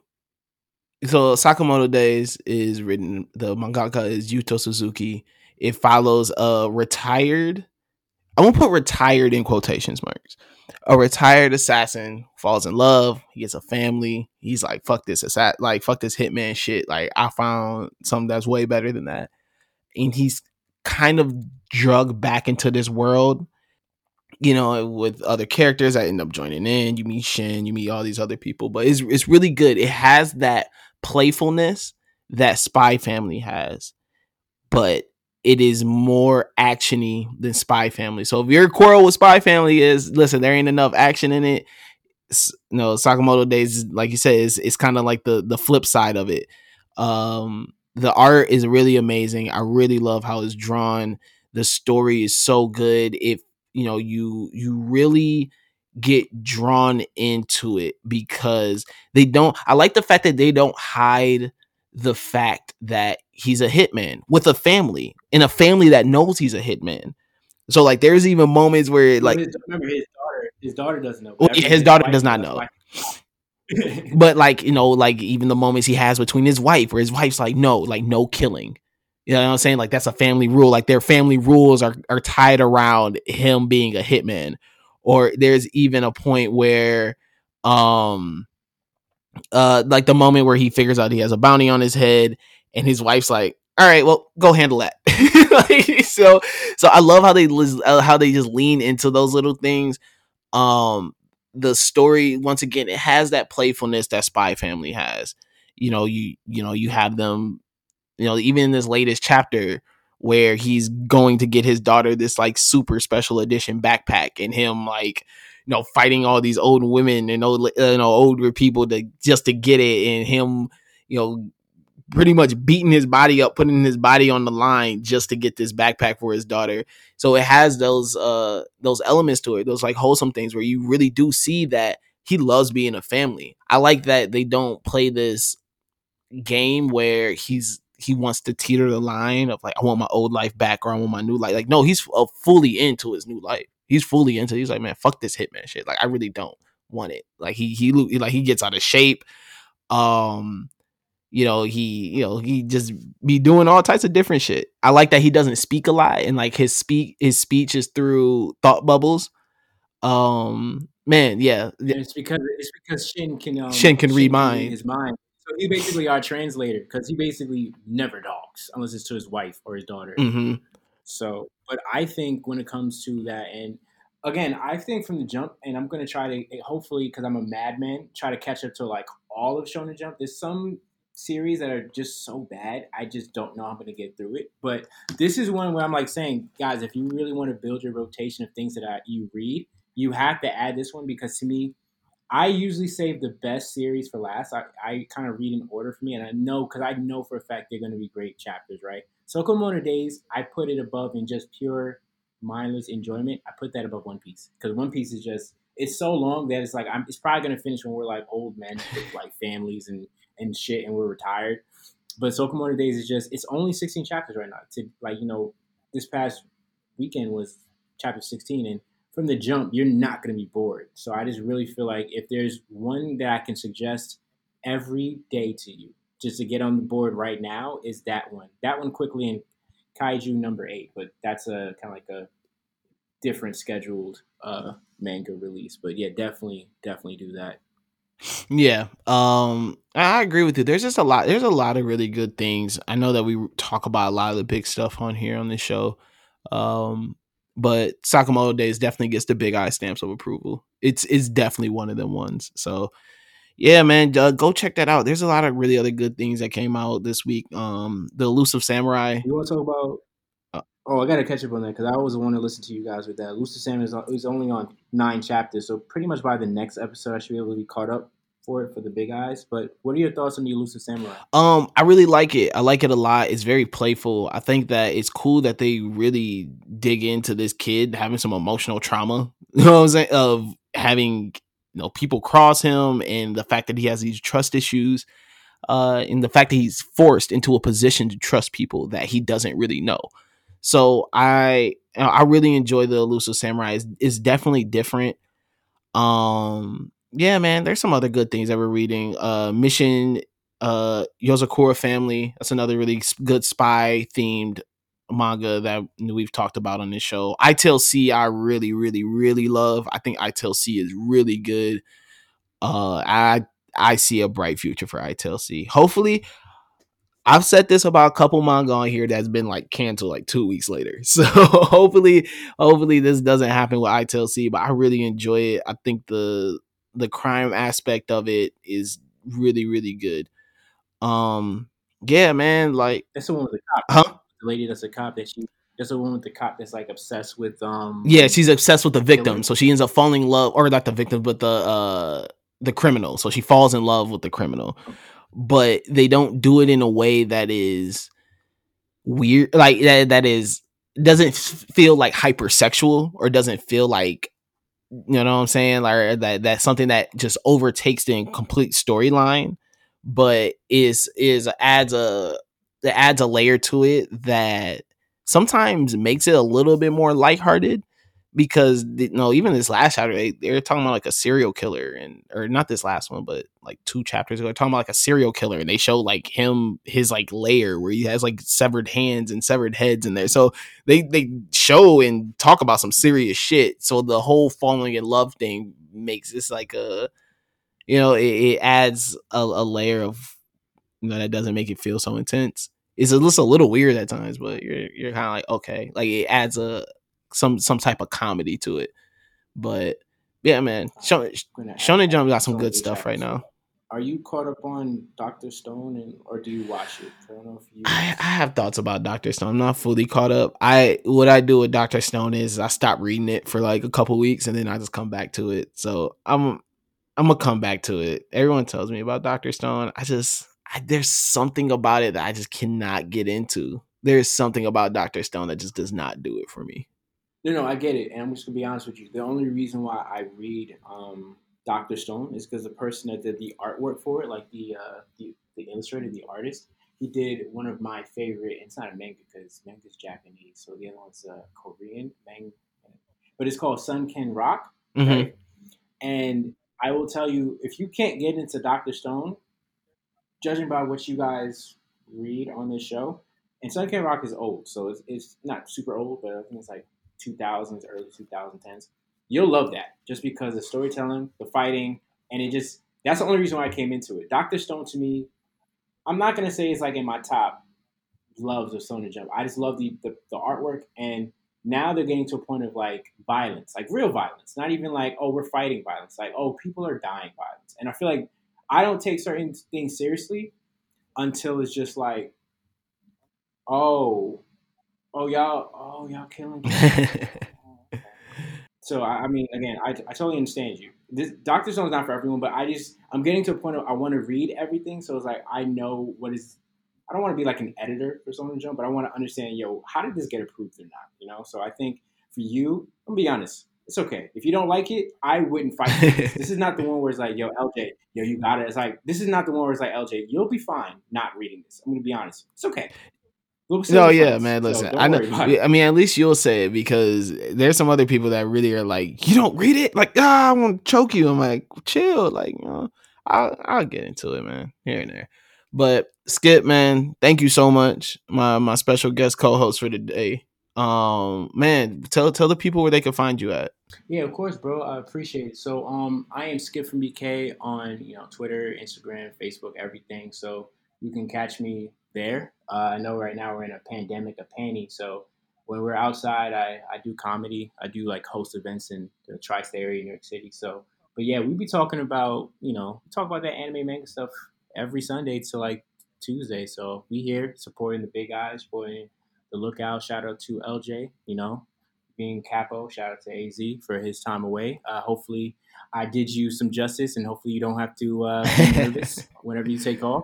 So Sakamoto Days is written. The mangaka is Yuto Suzuki. It follows a retired. I won't put retired in quotations marks. A retired assassin falls in love. He gets a family. He's like, "Fuck this assassin! Like, fuck this hitman shit! Like, I found something that's way better than that." And he's kind of drug back into this world you know, with other characters. I end up joining in. You meet Shin, you meet all these other people, but it's it's really good. It has that playfulness that Spy Family has, but it is more actiony than Spy Family. So if your quarrel with Spy Family is, listen, there ain't enough action in it. Know, Sakamoto Days, like you said, is it's kind of like the the flip side of it. Um, the art is really amazing. I really love how it's drawn. The story is so good. If you know you you really get drawn into it because they don't I like the fact that they don't hide the fact that he's a hitman with a family in a family that knows he's a hitman. So like there's even moments where like remember his daughter his daughter doesn't know. Well, yeah, his daughter does not know. <laughs> but like, you know, like even the moments he has between his wife where his wife's like, no, like no killing. You know what I'm saying? Like that's a family rule. Like their family rules are are tied around him being a hitman. Or there's even a point where um uh like the moment where he figures out he has a bounty on his head and his wife's like, "All right, well, go handle that." <laughs> like, so so I love how they uh, how they just lean into those little things. Um the story once again it has that playfulness that Spy Family has. You know, you you know, you have them you know, even in this latest chapter where he's going to get his daughter this like super special edition backpack and him like you know fighting all these old women and old uh, you know older people to just to get it and him you know pretty much beating his body up putting his body on the line just to get this backpack for his daughter so it has those uh those elements to it those like wholesome things where you really do see that he loves being a family i like that they don't play this game where he's he wants to teeter the line of like I want my old life back or I want my new life. Like no, he's uh, fully into his new life. He's fully into. He's like man, fuck this hitman shit. Like I really don't want it. Like he he like he gets out of shape. Um, you know he you know he just be doing all types of different shit. I like that he doesn't speak a lot and like his speak his speech is through thought bubbles. Um, man, yeah, it's because it's because Shin can um, Shin can Shin read mind. his mind so he's basically our translator because he basically never talks unless it's to his wife or his daughter. Mm-hmm. So, but I think when it comes to that, and again, I think from the jump, and I'm going to try to hopefully because I'm a madman, try to catch up to like all of Shonen Jump. There's some series that are just so bad, I just don't know I'm going to get through it. But this is one where I'm like saying, guys, if you really want to build your rotation of things that I, you read, you have to add this one because to me, I usually save the best series for last. I, I kind of read in order for me, and I know because I know for a fact they're going to be great chapters, right? Sakamoto Days, I put it above in just pure mindless enjoyment. I put that above One Piece because One Piece is just it's so long that it's like I'm. It's probably going to finish when we're like old men with like families and and shit, and we're retired. But Sakamoto Days is just it's only 16 chapters right now. To like you know, this past weekend was chapter 16, and from the jump, you're not going to be bored. So I just really feel like if there's one that I can suggest every day to you, just to get on the board right now, is that one. That one quickly in Kaiju number eight, but that's a kind of like a different scheduled uh, manga release. But yeah, definitely, definitely do that. Yeah, um, I agree with you. There's just a lot. There's a lot of really good things. I know that we talk about a lot of the big stuff on here on this show. Um, but Sakamoto Days definitely gets the big eye stamps of approval. It's it's definitely one of them ones. So yeah, man, uh, go check that out. There's a lot of really other good things that came out this week. Um, the Elusive Samurai. You want to talk about? Oh, I gotta catch up on that because I always want to listen to you guys with that. Elusive Samurai is, is only on nine chapters, so pretty much by the next episode, I should be able to be caught up for it for the big eyes. But what are your thoughts on the elusive samurai? Um, I really like it. I like it a lot. It's very playful. I think that it's cool that they really dig into this kid having some emotional trauma. <laughs> You know what I'm saying? Of having you know people cross him and the fact that he has these trust issues. Uh, and the fact that he's forced into a position to trust people that he doesn't really know. So I I really enjoy the elusive samurai. It's, it's definitely different. Um, yeah, man, there's some other good things that we're reading. Uh, Mission uh Yozakura Family. That's another really good spy themed manga that we've talked about on this show. ITIL C, I really, really, really love. I think ITIL C is really good. Uh, I I see a bright future for ITIL C. Hopefully, I've said this about a couple manga on here that's been like canceled like two weeks later. <laughs> So hopefully, hopefully this doesn't happen with ITIL C. But I really enjoy it. I think the the crime aspect of it is really really good. Um, yeah, man, like that's the one with the cop. Huh? The lady that's a cop that she. That's the one with the cop that's like obsessed with um. Yeah, she's obsessed with the victim, so she ends up falling in love, or not the victim, but the uh the criminal. So she falls in love with the criminal, but they don't do it in a way that is weird, like that that is doesn't feel like hypersexual or doesn't feel like you know what I'm saying, like that that's something that just overtakes the complete storyline but is is adds a adds a layer to it that sometimes makes it a little bit more lighthearted because you know even this last chapter they, they're talking about like a serial killer and or not this last one but like two chapters ago talking about like a serial killer and they show like him his like layer where he has like severed hands and severed heads in there. So they they show and talk about some serious shit. So the whole falling in love thing makes this like a you know, it, it adds a, a, layer of you know that doesn't make it feel so intense. It's just a little weird at times, but you're you're kind of like okay, like it adds a some some type of comedy to it. But yeah, man, Shonen, Shonen Jump got some good stuff right now. Are you caught up on Doctor Stone, and or do you watch it? I don't know if you. I, I have thoughts about Doctor Stone. I'm not fully caught up. I what I do with Doctor Stone is I stop reading it for like a couple weeks, and then I just come back to it. So I'm I'm gonna come back to it. Everyone tells me about Doctor Stone. I just I, there's something about it that I just cannot get into. There's something about Doctor Stone that just does not do it for me. No, no, I get it, and I'm just gonna be honest with you. The only reason why I read um, Doctor Stone is because the person that did the artwork for it, like the uh, the, the illustrator, the artist, he did one of my favorite. It's not a manga because manga is Japanese, so the other one's uh, Korean manga, but it's called Sunken Rock, mm-hmm. right? And I will tell you, if you can't get into Doctor Stone, judging by what you guys read on this show, and Sunken Rock is old, so it's, it's not super old, but I think it's like 2000s, early 2010s. You'll love that just because the storytelling, the fighting, and it just that's the only reason why I came into it. Doctor Stone to me, I'm not gonna say it's like in my top loves of Shonen Jump. I just love the, the, the artwork and now they're getting to a point of like violence, like real violence, not even like, oh, we're fighting violence, like, oh, people are dying violence. And I feel like I don't take certain things seriously until it's just like, oh, oh, y'all, oh, y'all killing. <laughs> so, I, I, mean, again, I, I totally understand you. This Doctor Stone's not for everyone, but I just, I'm getting to a point of I want to read everything. So it's like, I know what is I don't want to be like an editor for Shonen Jump, but I want to understand, yo, how did this get approved or not? You know, so I think for you, I'm gonna be honest, it's okay. If you don't like it, I wouldn't fight. this. <laughs> this is not the one where it's like, yo, LJ, yo, you got it. It's like this is not the one where it's like, LJ, you'll be fine not reading this. I'm gonna be honest, it's okay. No, yeah, man. Listen, so I know. I mean, at least you'll say it because there's some other people that really are like, you don't read it, like, ah, I want to choke you. I'm like, chill, like, you know, I'll I'll get into it, man, here and there. But Skip, man, thank you so much. My my special guest co-host for today. Um, man, tell tell the people where they can find you at. Yeah, of course, bro. I appreciate it. So, um, I am Skip from BK on you know Twitter, Instagram, Facebook, everything. So you can catch me there. Uh, I know right now we're in a pandemic of panty, so when we're outside, I, I do comedy. I do like host events in the tri-state area, New York City. So, but yeah, we be talking about you know talk about that anime manga stuff every Sunday to like Tuesday. So we here supporting the big guys, supporting the lookout. Shout out to LJ. You know, being capo. Shout out to AZ for his time away. Uh, hopefully, I did you some justice, and hopefully, you don't have to uh, be <laughs> nervous whenever you take off.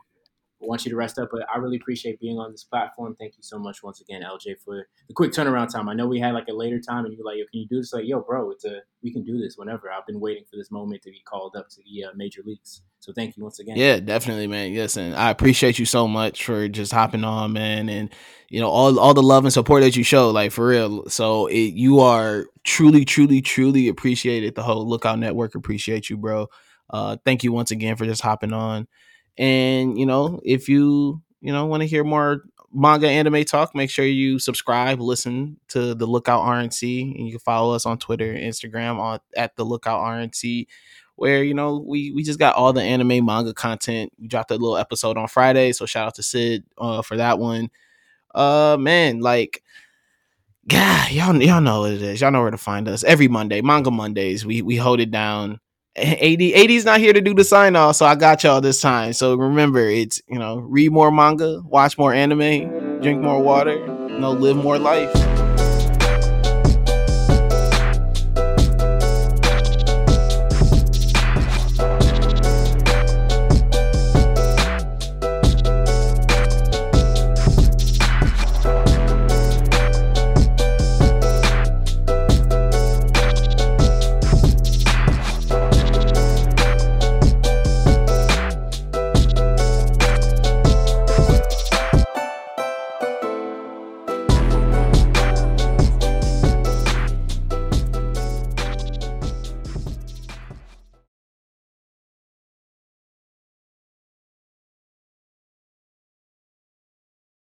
I want you to rest up, but I really appreciate being on this platform. Thank you so much once again, LJ, for the quick turnaround time. I know we had like a later time, and you were like, "Yo, can you do this?" Like, "Yo, bro, it's a we can do this whenever." I've been waiting for this moment to be called up to the uh, major leagues. So thank you once again. Yeah, definitely, man. Yes, and I appreciate you so much for just hopping on, man, and you know all all the love and support that you show, like for real. So it, you are truly, truly, truly appreciated. The whole Lookout Network appreciate you, bro. Uh, thank you once again for just hopping on. And you know, if you you know want to hear more manga anime talk, make sure you subscribe, listen to the Lookout RNC, and you can follow us on Twitter, Instagram on at the Lookout RNC where you know we we just got all the anime manga content. We dropped a little episode on Friday, so shout out to Sid uh, for that one. Uh, man, like, God, y'all y'all know what it is. Y'all know where to find us every Monday, Manga Mondays. We we hold it down. AZ AZ's not here to do the sign off, so I got y'all this time. So remember, it's you know, read more manga, watch more anime, drink more water, you know, live more life.